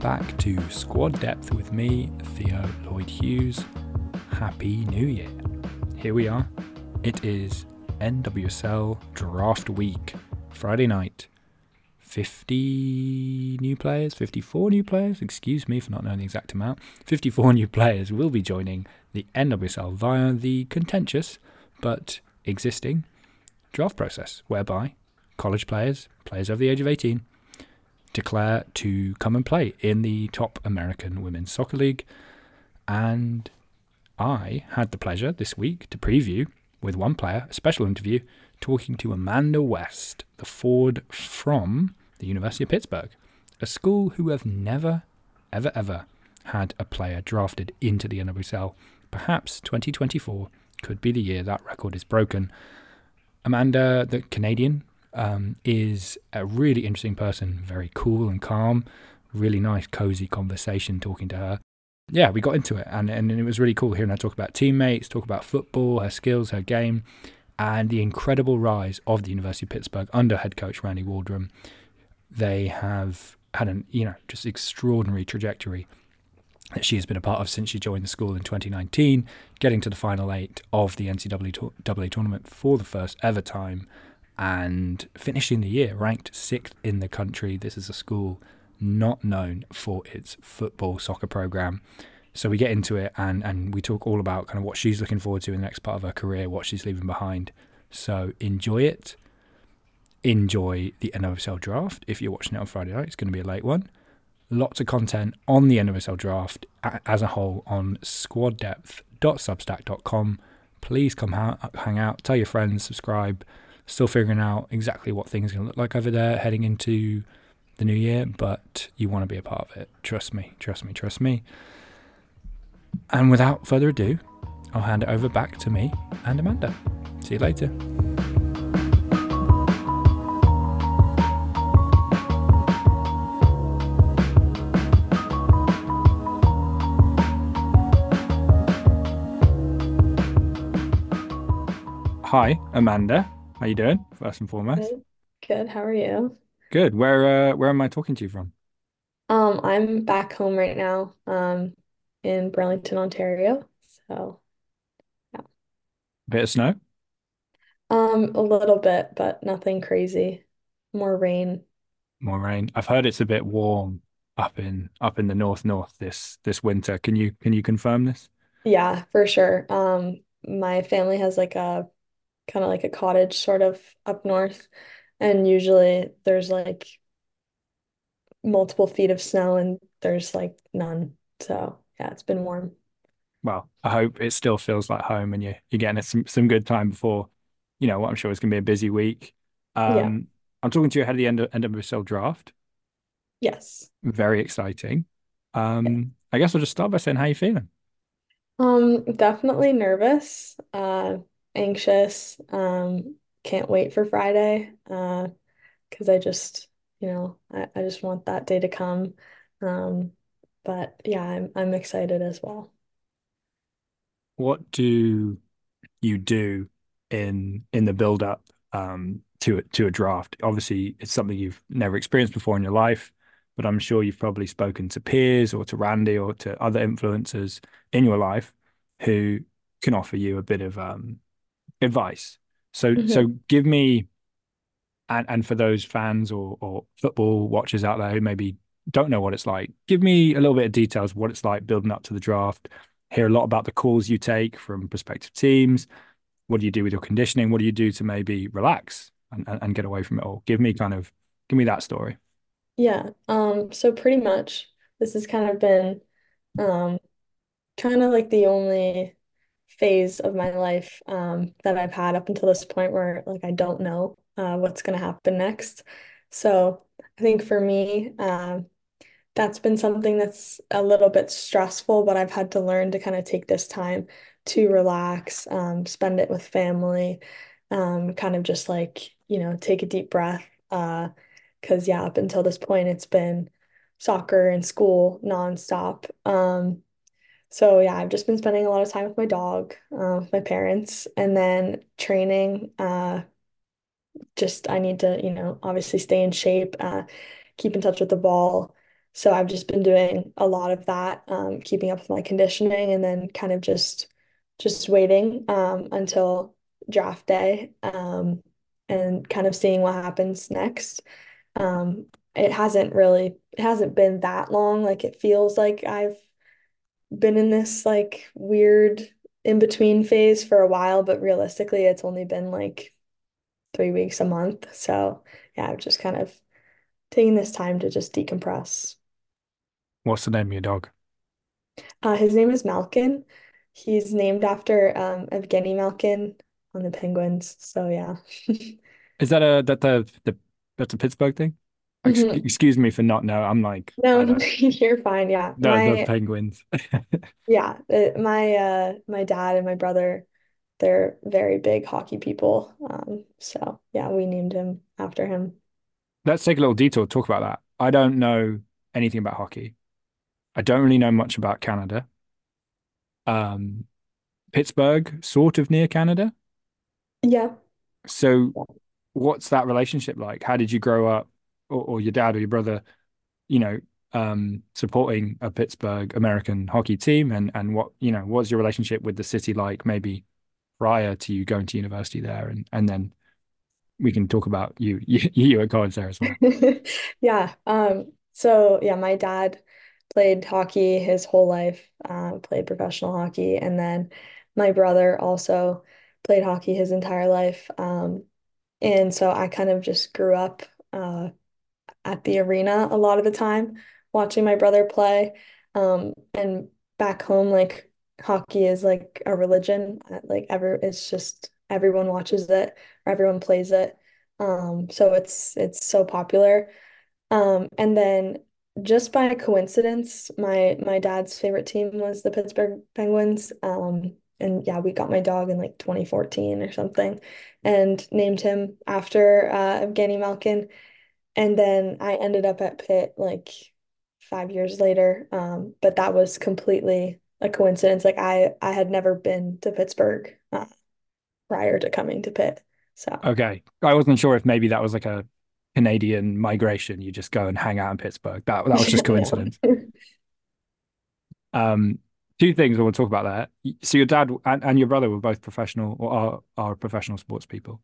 Back to Squad Depth with me, Theo Lloyd Hughes. Happy New Year. Here we are. It is NWSL Draft Week, Friday night. 50 new players, 54 new players, excuse me for not knowing the exact amount. 54 new players will be joining the NWSL via the contentious but existing draft process, whereby college players, players over the age of 18, declare to come and play in the top American Women's Soccer League. And I had the pleasure this week to preview with one player, a special interview, talking to Amanda West, the forward from the University of Pittsburgh, a school who have never, ever, ever had a player drafted into the NWSL. Perhaps 2024 could be the year that record is broken. Amanda, the Canadian, um, is a really interesting person, very cool and calm, really nice, cozy conversation talking to her. Yeah, we got into it, and, and it was really cool hearing her talk about teammates, talk about football, her skills, her game, and the incredible rise of the University of Pittsburgh under head coach Randy Waldrum. They have had an you know just extraordinary trajectory that she has been a part of since she joined the school in 2019, getting to the final eight of the NCAA tournament for the first ever time and finishing the year ranked sixth in the country. This is a school not known for its football soccer program. So we get into it and, and we talk all about kind of what she's looking forward to in the next part of her career, what she's leaving behind. So enjoy it. Enjoy the NWSL draft. If you're watching it on Friday night, it's going to be a late one. Lots of content on the NWSL draft as a whole on squaddepth.substack.com. Please come hang out, tell your friends, subscribe Still figuring out exactly what things are going to look like over there heading into the new year, but you want to be a part of it. Trust me, trust me, trust me. And without further ado, I'll hand it over back to me and Amanda. See you later. Hi, Amanda. How you doing? First and foremost. Good. Good. How are you? Good. Where uh where am I talking to you from? Um, I'm back home right now, um, in Burlington, Ontario. So, yeah. Bit of snow? Um, a little bit, but nothing crazy. More rain. More rain. I've heard it's a bit warm up in up in the north north this this winter. Can you can you confirm this? Yeah, for sure. Um, my family has like a kind of like a cottage sort of up north. And usually there's like multiple feet of snow and there's like none. So yeah, it's been warm. Well, I hope it still feels like home and you you're getting some some good time before, you know, what I'm sure is gonna be a busy week. Yeah. Um, I'm talking to you ahead of the end of NWSL draft. Yes. Very exciting. Yeah. Um, I guess I'll just start by saying how you feeling. Um, definitely nervous. Uh, anxious. Um, can't wait for Friday. Uh, because I just, you know, I, I just want that day to come. Um, but yeah, I'm I'm excited as well. What do you do in in the build up um, to a, to a draft? Obviously, it's something you've never experienced before in your life, but I'm sure you've probably spoken to peers or to Randy or to other influencers in your life who can offer you a bit of um, advice. So so hmm give me and and for those fans or or football watchers out there who maybe don't know what it's like, give me a little bit of details of what it's like building up to the draft. Hear a lot about the calls you take from prospective teams. What do you do with your conditioning? What do you do to maybe relax and, and, and get away from it all? Give me kind of give me that story. Yeah. Um, so pretty much this has kind of been um kind of like the only phase of my life um, that I've had up until this point where like I don't know uh, what's going to happen next. So I think for me, um, that's been something that's a little bit stressful, but I've had to learn to kind of take this time to relax, um, spend it with family, um, kind of just like, you know, take a deep breath. Uh, because yeah, up until this point, it's been soccer and school nonstop. Um, so yeah, I've just been spending a lot of time with my dog, uh, my parents, and then training. Uh, just I need to, you know, obviously stay in shape, uh, keep in touch with the ball. So I've just been doing a lot of that, um, keeping up with my conditioning and then kind of just just waiting um, until draft day um, and kind of seeing what happens next. Um, it hasn't really it hasn't been that long. Like it feels like I've been in this like weird in between phase for a while, but realistically, it's only been like three weeks a month. So yeah, I'm just kind of taking this time to just decompress. What's the name of your dog? Uh, his name is Malkin. He's named after um, Evgeny Malkin on the Penguins. So yeah. Is that a that the the that's a Pittsburgh thing? Mhm. Excuse me for not know. I'm like No, you're fine. Yeah. the the Penguins. yeah, uh, my uh my dad and my brother, they're very big hockey people. Um, so yeah, we named him after him. Let's take a little detour, talk about that. I don't know anything about hockey. I don't really know much about Canada. Um, Pittsburgh, sort of near Canada. Yeah. So what's that relationship like? How did you grow up, or, or your dad or your brother, you know, um, supporting a Pittsburgh American hockey team, and and what, you know, what's your relationship with the city like, maybe prior to you going to university there, and and then we can talk about you you, you at college there as well. Yeah. Um, so yeah, my dad played hockey his whole life, uh, played professional hockey, and then my brother also played hockey his entire life. Um, and so I kind of just grew up uh, at the arena a lot of the time, watching my brother play. Um, and back home, like hockey is like a religion. Uh, Like ever, it's just everyone watches it or everyone plays it. Um, so it's it's so popular. Um, and then just by coincidence, my my dad's favorite team was the Pittsburgh Penguins. Um, and yeah, we got my dog in like 2014 or something, and named him after uh, Evgeny Malkin. And then I ended up at Pitt like five years later. Um, but that was completely a coincidence. Like I I had never been to Pittsburgh uh, prior to coming to Pitt. So Okay, I wasn't sure if maybe that was like a Canadian migration. You just go and hang out in Pittsburgh. That that was just coincidence. Um, two things I want to talk about there. So your dad and, and your brother were both professional or are are professional sports people.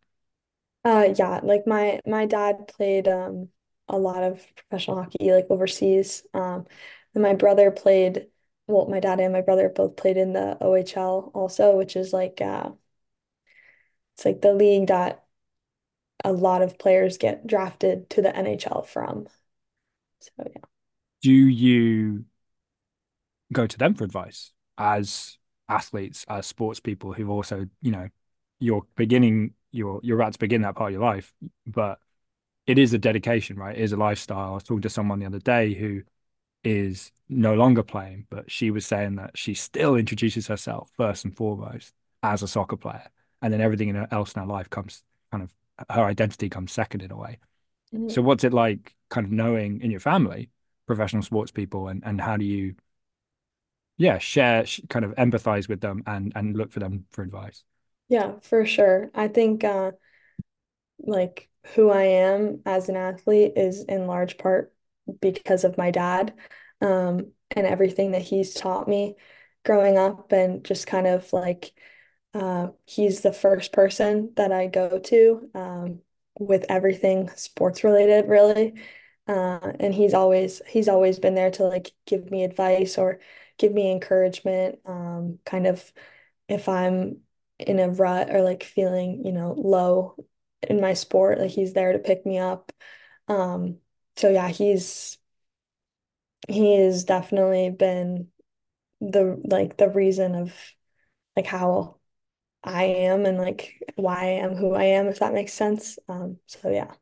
Uh yeah, like my my dad played um a lot of professional hockey like overseas. Um and my brother played well, my dad and my brother both played in the OHL also, which is like uh it's like the league that a lot of players get drafted to the NHL from. So yeah. Do you go to them for advice as athletes, as sports people who've also, you know, you're beginning, you're you're about to begin that part of your life, but it is a dedication, right? It is a lifestyle. I was talking to someone the other day who is no longer playing, but she was saying that she still introduces herself first and foremost as a soccer player, and then everything in her, else in her life comes kind of her identity comes second in a way. Mhm. So, what's it like, kind of knowing in your family professional sports people, and and how do you, yeah, share, kind of empathize with them and and look for them for advice? Yeah, for sure. I think uh like who I am as an athlete is in large part because of my dad um, and everything that he's taught me growing up, and just kind of like uh, he's the first person that I go to um, with everything sports related, really. Uh, and he's always he's always been there to like give me advice or give me encouragement, um, kind of if I'm in a rut or like feeling, you know, low in my sport, like he's there to pick me up. Um, so yeah, he's he has definitely been the like the reason of like how I am and like why I am who I am, if that makes sense. Um, so yeah.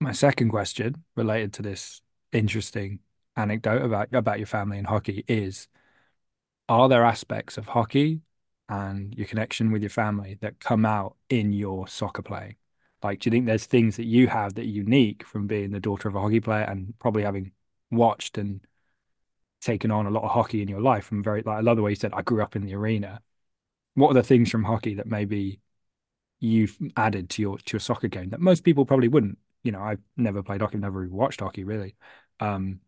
My second question related to this interesting anecdote about about your family and hockey is are there aspects of hockey and your connection with your family that come out in your soccer playing? Like, do you think there's things that you have that are unique from being the daughter of a hockey player and probably having watched and taken on a lot of hockey in your life from very, like, I love the way you said, I grew up in the arena. What are the things from hockey that maybe you've added to your to your soccer game that most people probably wouldn't? you know, I've never played hockey, never watched hockey really. Um,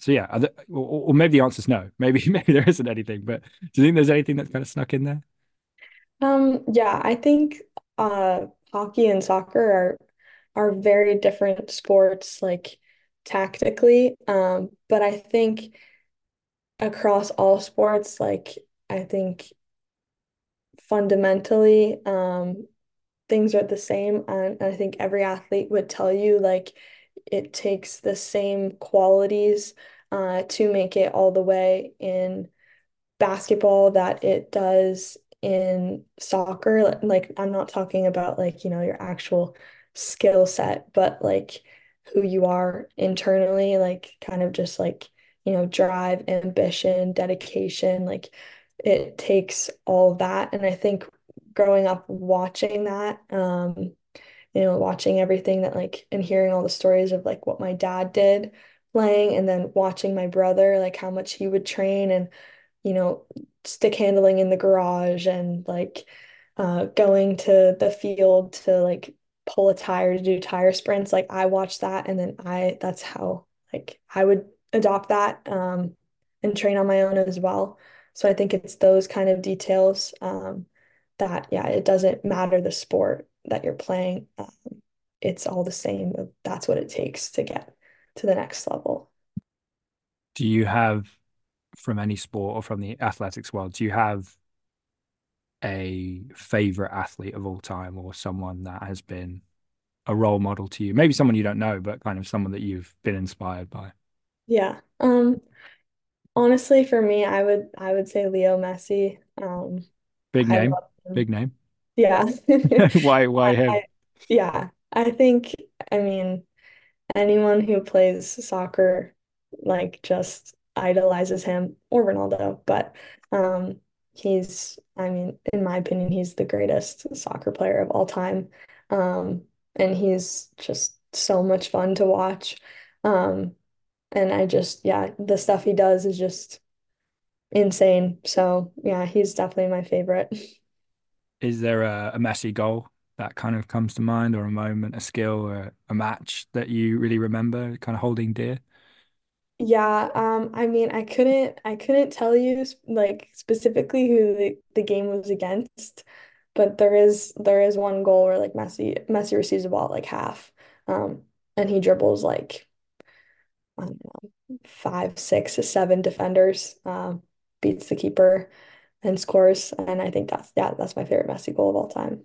so yeah, there, or, or, maybe the answer is no. Maybe maybe there isn't anything. But do you think there's anything that's kind of snuck in there? Um, yeah, I think uh hockey and soccer are are very different sports, like tactically. Um, but I think across all sports, like I think fundamentally, um, things are the same. And I think every athlete would tell you like it takes the same qualities uh, to make it all the way in basketball that it does in soccer. Like, I'm not talking about like, you know, your actual skill set, but like who you are internally, like kind of just like, you know, drive, ambition, dedication. Like, it takes all that. And I think growing up watching that, um, you know, watching everything that like and hearing all the stories of like what my dad did playing and then watching my brother, like how much he would train and, you know, stick handling in the garage and like uh, going to the field to like pull a tire to do tire sprints. Like I watched that and then I that's how like I would adopt that um, and train on my own as well. So I think it's those kind of details um, that yeah, it doesn't matter the sport that you're playing. Um, it's all the same. That's what it takes to get to the next level. Do you have from any sport or from the athletics world, do you have a favorite athlete of all time or someone that has been a role model to you? Maybe someone you don't know, but kind of someone that you've been inspired by. Yeah. Um honestly for me I would I would say Leo Messi. Um big name. Big name. Yeah. why why him? I, yeah. I think I mean anyone who plays soccer like just idolizes him or Ronaldo, but um, he's, I mean, in my opinion, he's the greatest soccer player of all time. Um, and he's just so much fun to watch. Um, and I just, yeah, the stuff he does is just insane. So, yeah, he's definitely my favorite. Is there a, a Messi goal that kind of comes to mind, or a moment, a skill, or a match that you really remember, kind of holding dear? Yeah, um, I mean, I couldn't, I couldn't tell you like specifically who the, the game was against, but there is there is one goal where like Messi Messi receives the ball at like half, um, and he dribbles like I don't know five, six, seven defenders, um, beats the keeper and scores, and I think that's yeah, that's my favorite Messi goal of all time.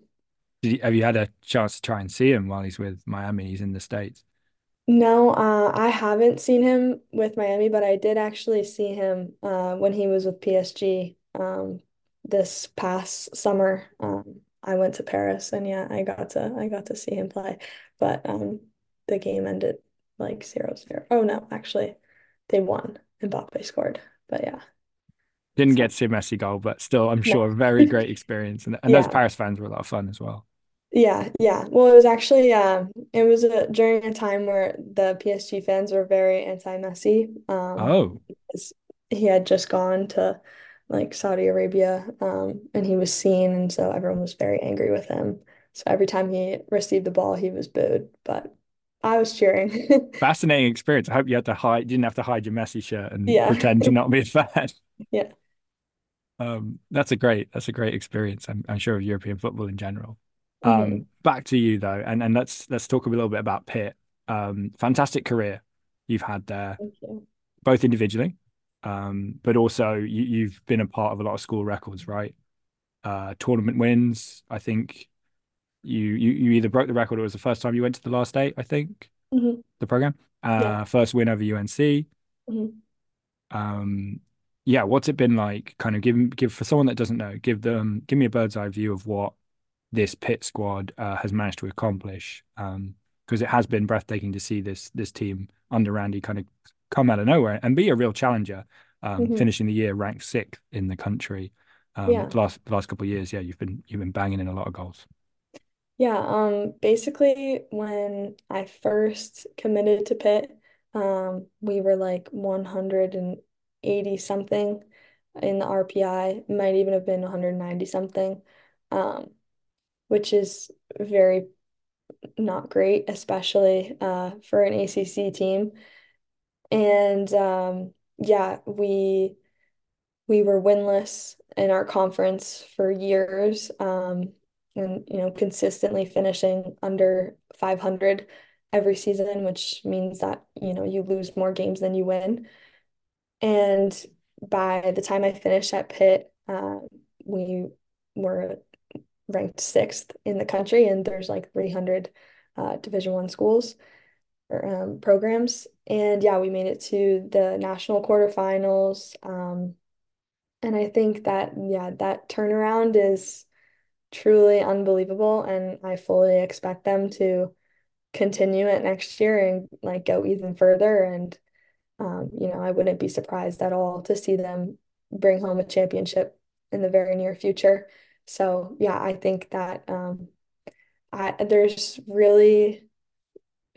Did you, have you had a chance to try and see him while he's with Miami? He's in the States. No, uh, I haven't seen him with Miami, but I did actually see him uh, when he was with PSG um, this past summer. Um, I went to Paris, and yeah, I got to I got to see him play, but um, the game ended like zero zero. Oh no, actually, they won. and Mbappe scored, but yeah. Didn't get to see Messi goal, but still, I'm sure a very great experience, and and Yeah. those Paris fans were a lot of fun as well. Yeah, yeah. Well, it was actually um it was a, during a time where the PSG fans were very anti-Messi. Um Oh, he had just gone to like Saudi Arabia um and he was seen and so everyone was very angry with him. So every time he received the ball, he was booed, but I was cheering. fascinating experience. I hope you had to hide, didn't have to hide your Messi shirt and Yeah. pretend to not be a fan. Yeah. Um, that's a great, that's a great experience. I'm, I'm sure of European football in general. hmm Um, back to you though, and and let's let's talk a little bit about Pitt. Um, fantastic career you've had there, Thank you. both individually, um, but also you, you've been a part of a lot of school records, right? Uh, tournament wins. I think you you you either broke the record or it was the first time you went to the last eight. I think hmm the program. Yeah. Uh, first win over UNC. hmm Um, yeah, what's it been like? Kind of give give for someone that doesn't know, give them give me a bird's eye view of what this Pitt squad uh, has managed to accomplish. Um, because it has been breathtaking to see this this team under Randy kind of come out of nowhere and be a real challenger. Um, hmm finishing the year ranked sixth in the country. Um, Yeah. the last the last couple of years, yeah, you've been you've been banging in a lot of goals. Yeah, um, basically when I first committed to Pitt, um, we were like 180 something in the RPI, might even have been 190 something, um, which is very not great, especially uh, for an ACC team. And um, yeah, we we were winless in our conference for years, um, and you know, consistently finishing under 500 every season, which means that you know you lose more games than you win. And by the time I finished at Pitt, uh, we were ranked sixth in the country, and there's like 300 uh, Division One schools or um, programs. And yeah, we made it to the national quarterfinals. Um, and I think that, yeah, that turnaround is truly unbelievable. And I fully expect them to continue it next year and like go even further. And, um, you know, I wouldn't be surprised at all to see them bring home a championship in the very near future. So yeah, I think that um, I there's really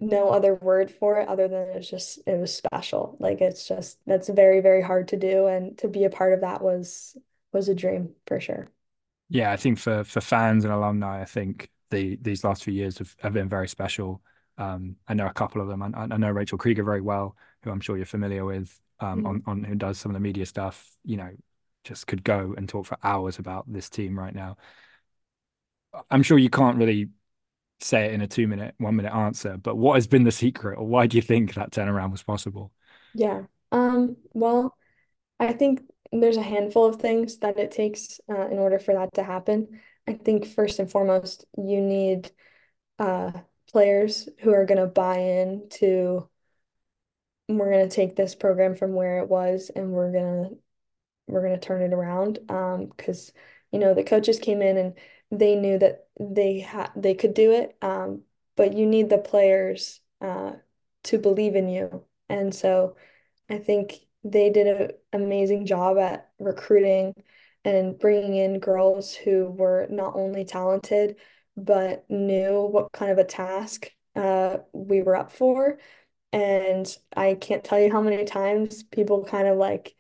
no other word for it other than it's just it was special. Like it's just that's very, very hard to do. And to be a part of that was was a dream for sure. Yeah, I think for for fans and alumni, I think the these last few years have, have been very special. Um, I know a couple of them. I, I know Rachel Krieger very well, who I'm sure you're familiar with, um, Mhm. on on who does some of the media stuff. You know, just could go and talk for hours about this team right now. I'm sure you can't really say it in a two minute, one minute answer, but what has been the secret, or why do you think that turnaround was possible? Yeah. Um, well, I think there's a handful of things that it takes uh, in order for that to happen. I think first and foremost, you need uh, players who are going to buy in to we're going to take this program from where it was and we're going to we're going to turn it around um because you know the coaches came in and they knew that they had they could do it um but you need the players uh to believe in you. And so I think they did an amazing job at recruiting and bringing in girls who were not only talented but knew what kind of a task uh we were up for and I can't tell you how many times people kind of like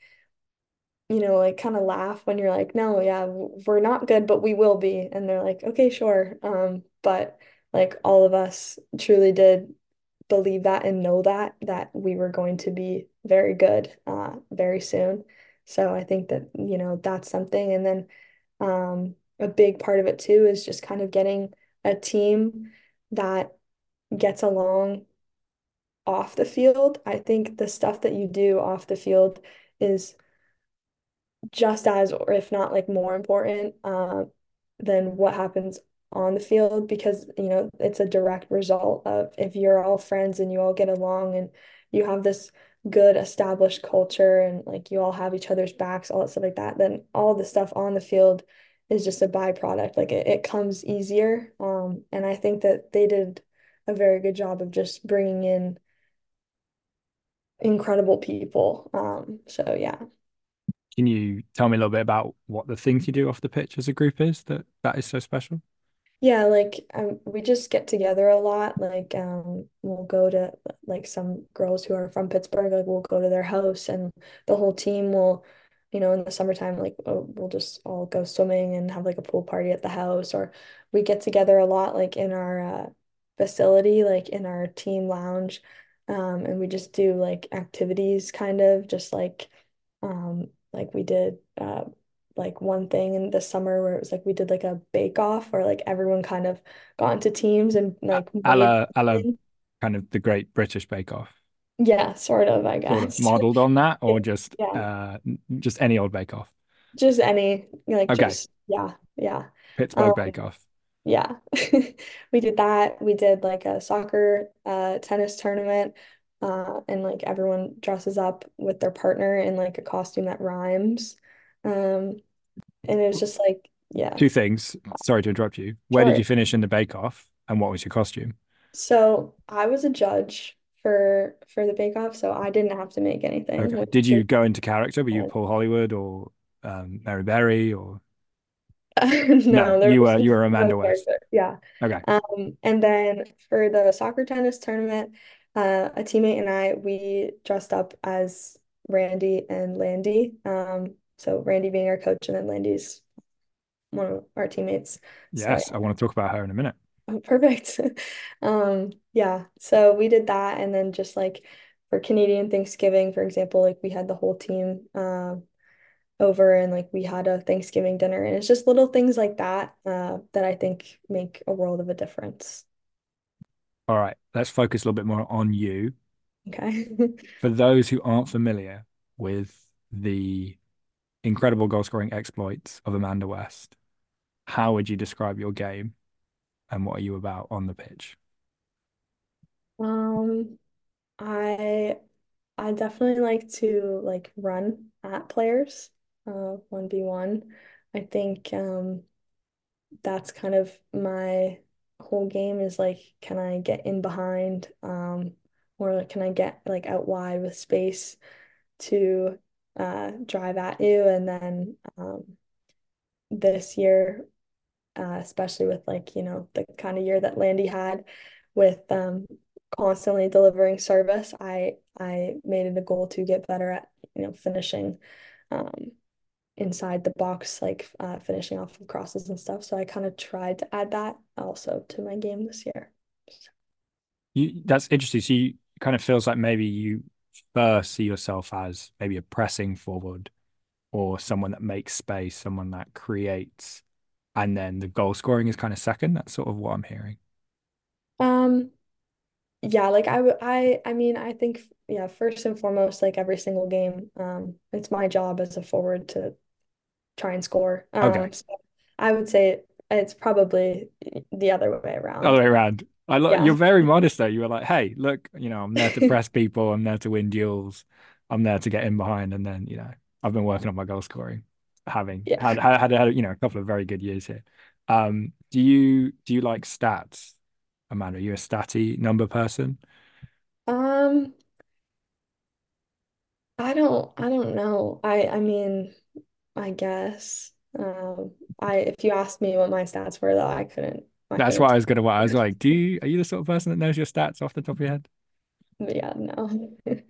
you know, like kind of laugh when you're like, no, yeah, we're not good, but we will be. And they're like, okay, sure. Um, but like all of us truly did believe that and know that that we were going to be very good uh very soon. So I think that, you know, that's something. And then um a big part of it too is just kind of getting a team that gets along off the field. I think the stuff that you do off the field is just as, or if not like more important, uh, than what happens on the field because, you know, it's a direct result of if you're all friends and you all get along and you have this good established culture and like you all have each other's backs, all that stuff like that, then all the stuff on the field is just a byproduct. Like it, it comes easier. Um, and I think that they did a very good job of just bringing in incredible people. Um, so yeah. Can you tell me a little bit about what the things you do off the pitch as a group is that that is so special? Yeah, like um, we just get together a lot. Like um, we'll go to like some girls who are from Pittsburgh. Like we'll go to their house, and the whole team will, you know, in the summertime, like uh, we'll just all go swimming and have like a pool party at the house. Or we get together a lot, like in our uh, facility, like in our team lounge, um, and we just do like activities, kind of just like, um, like we did. Uh, like one thing in the summer where it was like we did like a bake off where like everyone kind of got into teams and like a la, a la kind of the Great British Bake Off, Yeah, sort of, I sort of guess. modeled on that, or just Yeah, uh just any old Bake Off? just any like Okay, just yeah, yeah. Um Pittsburgh Bake Off. Yeah. We did that. We did like a soccer uh tennis tournament uh and like everyone dresses up with their partner in like a costume that rhymes. Um and it was just like yeah, Two things. Sorry to interrupt you. Where did you finish in the Bake Off, and what was your costume? So I was a judge for for the Bake Off, so I didn't have to make anything, Okay. Did you go into character? Were you. Paul Hollywood or um, Mary Berry or no? No, You was were you were Amanda West. Yeah. Okay. Um, and then for the soccer tennis tournament, uh, a teammate and I, we dressed up as Randy and Landy. Um, so Randy being our coach and then Landy's one of our teammates. So Yes, I want to talk about her in a minute. Oh, perfect. Um, yeah, so we did that and then just like for Canadian Thanksgiving, for example, like we had the whole team um over and like we had a Thanksgiving dinner and it's just little things like that uh that I think make a world of a difference. All right, let's focus a little bit more on you. Okay. For those who aren't familiar with the incredible goal scoring exploits of Amanda West, how would you describe your game and what are you about on the pitch? Um, I I definitely like to like run at players, uh, 1v1. I think um that's kind of my whole game is like, can I get in behind, um, or can I get like out wide with space to uh drive at you? And then um this year uh, especially with like, you know, the kind of year that Landy had with um, constantly delivering service, I I made it a goal to get better at, you know, finishing um, inside the box, like uh, finishing off of crosses and stuff. So I kind of tried to add that also to my game this year. You that's interesting. So you kind of feels like maybe you first see yourself as maybe a pressing forward or someone that makes space, someone that creates, and then the goal scoring is kind of second. That's sort of what I'm hearing. Um, yeah, like I I, I mean, I think, yeah, first and foremost, like every single game, um, it's my job as a forward to try and score. Okay. Um, so I would say it's probably the other way around. Other way around. I lo Yeah. you're very modest though. You were like, hey, look, you know, I'm there to press people. I'm there to win duels. I'm there to get in behind. And then, you know, I've been working on my goal scoring, having Yeah. had had, had, you know, a couple of very good years here. Um, do you do you like stats, Amanda? Are you a statty number person? Um, I don't I don't know. I I mean, I guess. Um, I if you asked me what my stats were though, I couldn't I That's couldn't what I was gonna. What I was like, do you are you the sort of person that knows your stats off the top of your head? But yeah, no.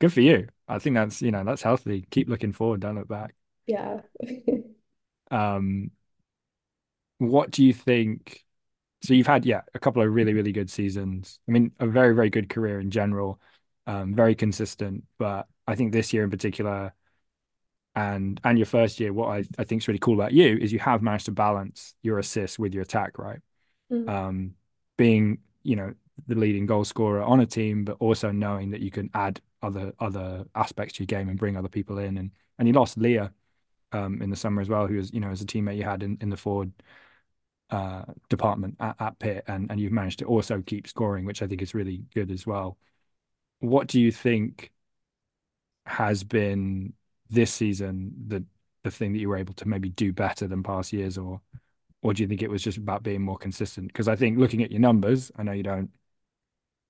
Good for you. I think that's you know that's healthy. Keep looking forward, don't look back. Yeah. Um, what do you think? So you've had yeah a couple of really really good seasons. I mean a very very good career in general, um, very consistent. But I think this year in particular, and and your first year, what I I think is really cool about you is you have managed to balance your assists with your attack, right? Mm, Um, being you know the leading goal scorer on a team, but also knowing that you can add other other aspects to your game and bring other people in. And and you lost Leah um, in the summer as well, who was you know as a teammate you had in, in the forward uh, department at, at Pitt, and and you've managed to also keep scoring, which I think is really good as well. What do you think has been this season the the thing that you were able to maybe do better than past years, or or do you think it was just about being more consistent? Because I think looking at your numbers, I know you don't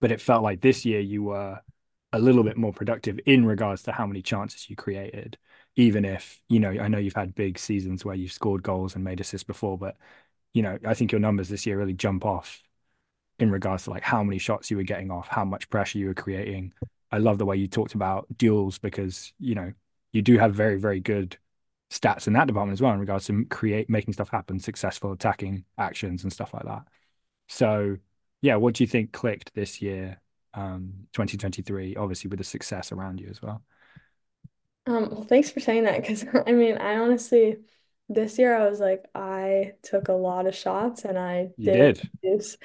but it felt like this year you were a little bit more productive in regards to how many chances you created. Even if, you know, I know you've had big seasons where you've scored goals and made assists before, but, you know, I think your numbers this year really jump off in regards to like how many shots you were getting off, how much pressure you were creating. I love the way you talked about duels because, you know, you do have very, very good stats in that department as well in regards to create making stuff happen, successful attacking actions and stuff like that. So, yeah, what do you think clicked this year, um, 2023, obviously with the success around you as well? Um, well, thanks for saying that because I mean, I honestly, this year I was like, I took a lot of shots and I did. use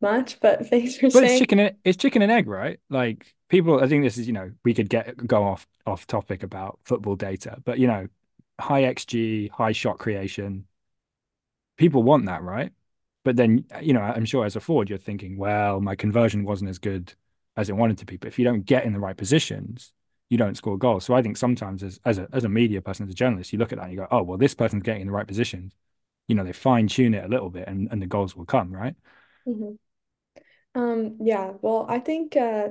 much, but thanks for But it's chicken and it's chicken and egg, right? Like people, I think this is, you know, we could get go off off topic about football data, but you know, high XG, high shot creation, people want that, right? But then, you know, I'm sure as a forward, you're thinking, well, my conversion wasn't as good as it wanted to be. But if you don't get in the right positions, you don't score goals. So I think sometimes as as a as a media person, as a journalist, you look at that and you go, oh, well, this person's getting in the right positions. You know, they fine tune it a little bit and, and the goals will come, right? Mhm. Um, yeah, well, I think uh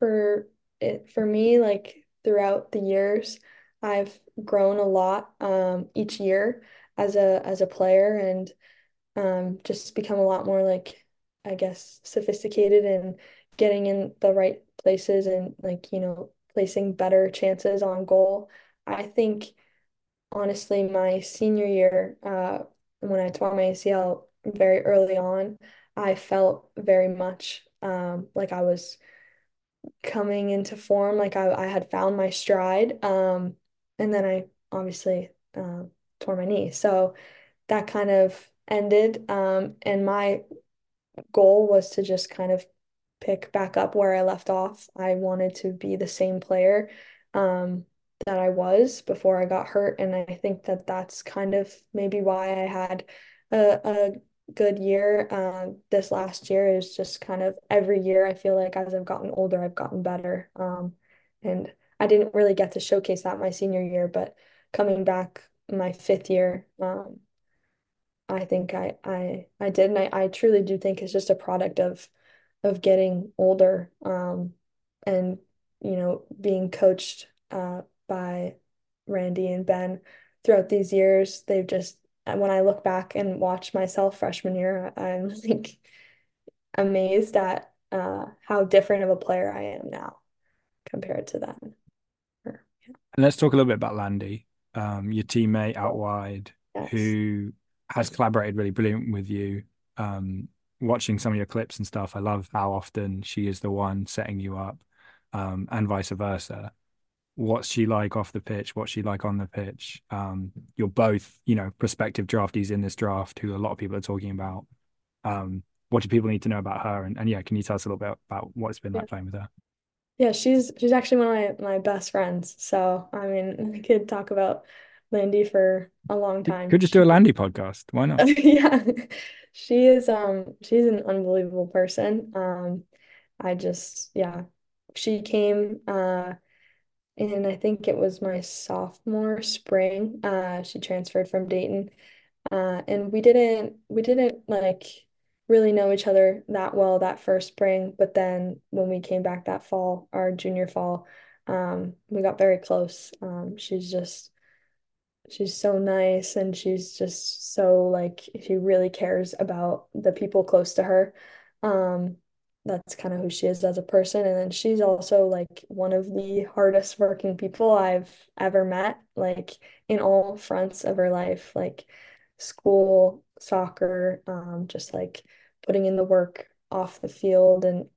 for it for me, like throughout the years, I've grown a lot um each year as a as a player and um, just become a lot more like, I guess, sophisticated and getting in the right places and like, you know, placing better chances on goal. I think honestly, my senior year, uh, when I tore my ACL very early on, I felt very much um, like I was coming into form, like I, I had found my stride. Um, and then I obviously uh, tore my knee. So that kind of ended. Um, and my goal was to just kind of pick back up where I left off. I wanted to be the same player um, that I was before I got hurt. And I think that that's kind of maybe why I had a, a good year. Uh, this last year is just kind of every year I feel like as I've gotten older, I've gotten better. Um, and I didn't really get to showcase that my senior year, but coming back my fifth year, um, I think I I I did, and I, I truly do think it's just a product of of getting older, um, and you know being coached uh, by Randy and Ben throughout these years. They've just when I look back and watch myself freshman year, I'm like amazed at uh, how different of a player I am now compared to then. Or, yeah. And let's talk a little bit about Landy, um, your teammate out wide, yes. who has collaborated really brilliant with you. Um, watching some of your clips and stuff, I love how often she is the one setting you up, um, and vice versa. What's she like off the pitch? What's she like on the pitch? Um, you're both, you know, prospective draftees in this draft, who a lot of people are talking about. Um, what do people need to know about her? And, and yeah, can you tell us a little bit about what it's been yeah. like playing with her? Yeah, she's she's actually one of my, my best friends. So I mean, we could talk about Landy for a long time. Could just do a Landy podcast. Why not? yeah. She is um she's an unbelievable person. Um I just yeah. She came uh and I think it was my sophomore spring. Uh she transferred from Dayton. Uh and we didn't we didn't like really know each other that well that first spring, but then when we came back that fall, our junior fall, um we got very close. Um she's just she's so nice and she's just so like she really cares about the people close to her. Um, that's kind of who she is as a person. And then she's also like one of the hardest working people I've ever met, like in all fronts of her life, like school, soccer, um, just like putting in the work off the field and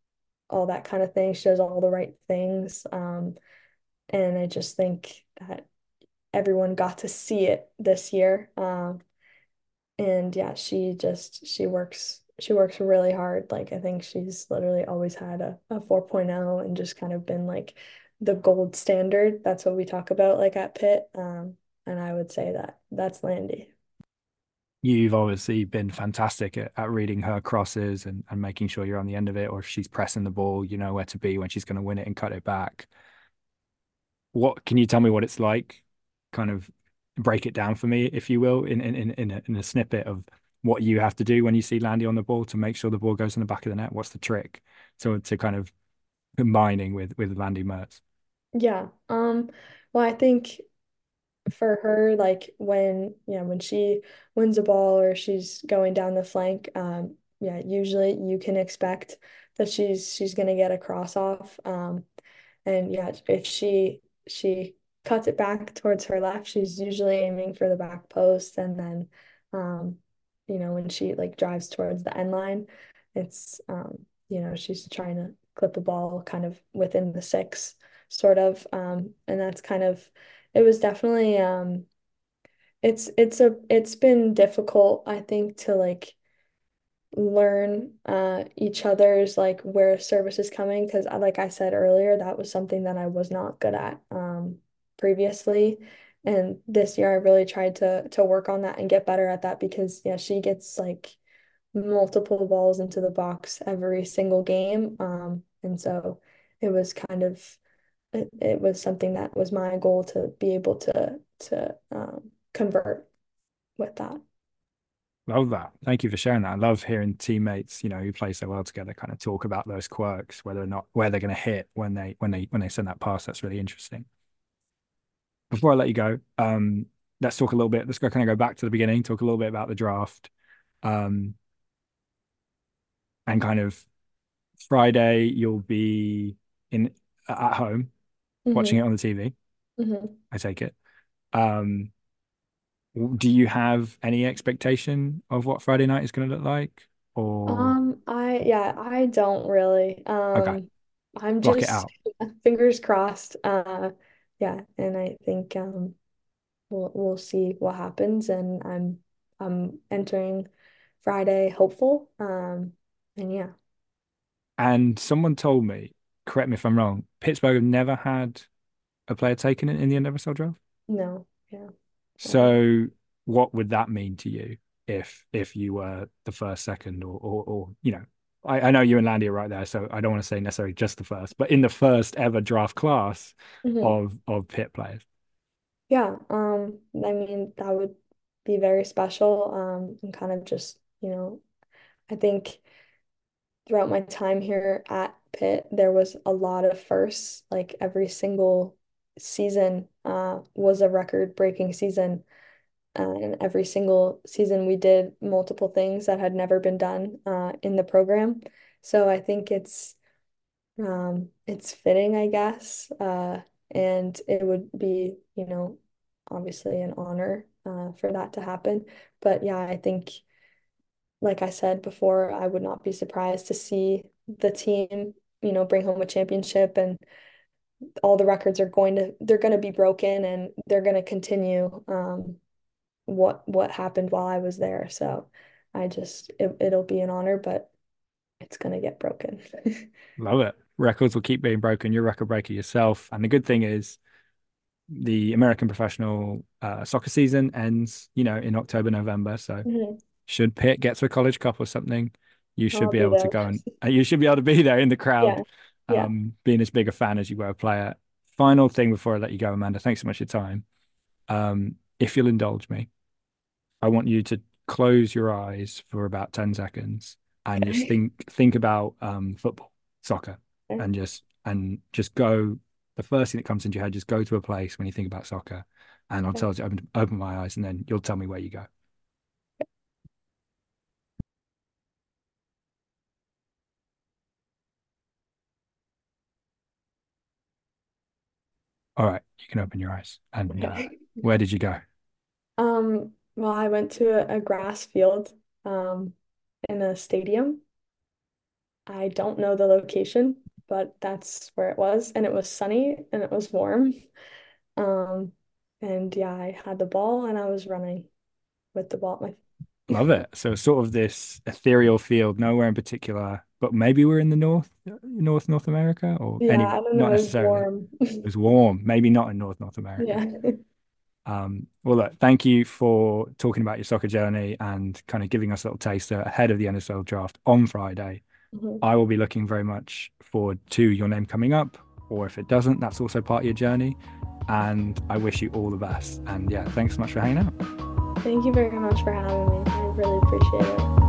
all that kind of thing. She does all the right things. Um, and I just think that everyone got to see it this year. Um, and yeah, she just she works she works really hard. Like I think she's literally always had a, a 4.0 and just kind of been like the gold standard. That's what we talk about like at Pitt. Um, and I would say that that's Landy. You've obviously been fantastic at, at reading her crosses and, and making sure you're on the end of it, or if she's pressing the ball, you know where to be when she's going to win it and cut it back. What can you tell me what it's like kind of break it down for me, if you will, in in in a, in a snippet of what you have to do when you see Landy on the ball to make sure the ball goes in the back of the net? What's the trick to to kind of combining with with Landy Mertz? Yeah. Um. Well, I think for her, like when yeah, when she wins a ball or she's going down the flank, um, yeah, usually you can expect that she's she's gonna get a cross off. Um, and yeah, if she she cuts it back towards her left, she's usually aiming for the back post. And then, um, you know, when she like drives towards the end line, it's, um, you know, she's trying to clip a ball kind of within the six, sort of. Um, and that's kind of, it was definitely, um, it's, it's a, it's been difficult, I think, to like, learn uh each other's like where service is coming because like I said earlier that was something that I was not good at um previously. And this year I really tried to to work on that and get better at that because yeah, she gets like multiple balls into the box every single game. Um, and so it was kind of it, it was something that was my goal to be able to to um, convert with that. Love that. Thank you for sharing that. I love hearing teammates, you know, who play so well together kind of talk about those quirks, whether or not where they're going to hit when they when they when they send that pass. That's really interesting before I let you go, um, let's talk a little bit. Let's go kind of go back to the beginning, talk a little bit about the draft, um, and kind of Friday you'll be in at home mm-hmm. watching it on the TV. Mm-hmm. I take it. Um, do you have any expectation of what Friday night is going to look like? Or um, I yeah, I don't really. Okay, Um, I'm block it just fingers crossed. Uh, yeah, and I think um we'll we'll see what happens and I'm I'm entering Friday hopeful. Um, and yeah, And someone told me, correct me if I'm wrong, Pittsburgh have never had a player taken in, in the NWSL draft. no, yeah. Um, So what would that mean to you if if you were the first, second, or or, or you know, I, I know you and Landy are right there, so I don't want to say necessarily just the first, but in the first ever draft class mhm. of of Pitt players. Yeah, um, I mean that would be very special. Um, and kind of just, you know, I think throughout my time here at Pitt, there was a lot of firsts. Like every single season uh, was a record-breaking season. Uh, and every single season, we did multiple things that had never been done uh, in the program. So I think it's um, it's fitting, I guess. Uh, and it would be, you know, obviously an honor uh, for that to happen. But yeah, I think like I said before, I would not be surprised to see the team, you know, bring home a championship and all the records are going to they're going to be broken and they're going to continue um, what what happened while I was there. So I just it, it'll be an honor, but it's going to get broken. Love it. Records will keep being broken. You're a record breaker yourself. And the good thing is the American professional uh, soccer season ends, you know, in October, November. So Mhm. should Pitt get to a college cup or something, you should be be able to go and uh, you should be able to be there in the crowd, Yeah. Yeah. um, being as big a fan as you were a player. Final thing before I let you go, Amanda. Thanks so much for your time. Um, if you'll indulge me, I want you to close your eyes for about 10 seconds and just think think about um, football, soccer, and just and just go the first thing that comes into your head, just go to a place when you think about soccer. And I'll tell you open, open my eyes and then you'll tell me where you go. All right, you can open your eyes. And uh. Where did you go? Um, well, I went to a, a grass field um in a stadium. I don't know the location, but that's where it was, and it was sunny and it was warm. Um, and yeah, I had the ball and I was running with the ball at my Love it. So it's sort of this ethereal field, nowhere in particular, but maybe we're in the north, North North America, or Yeah, any, not it was necessarily. warm. It was warm, maybe not in North North America. Yeah. Um, well, look, thank you for talking about your soccer journey and kind of giving us a little taster ahead of the NSL draft on Friday. Mhm. I will be looking very much forward to your name coming up, or if it doesn't, that's also part of your journey. And I wish you all the best. And yeah, thanks so much for hanging out. Thank you very much for having me. I really appreciate it.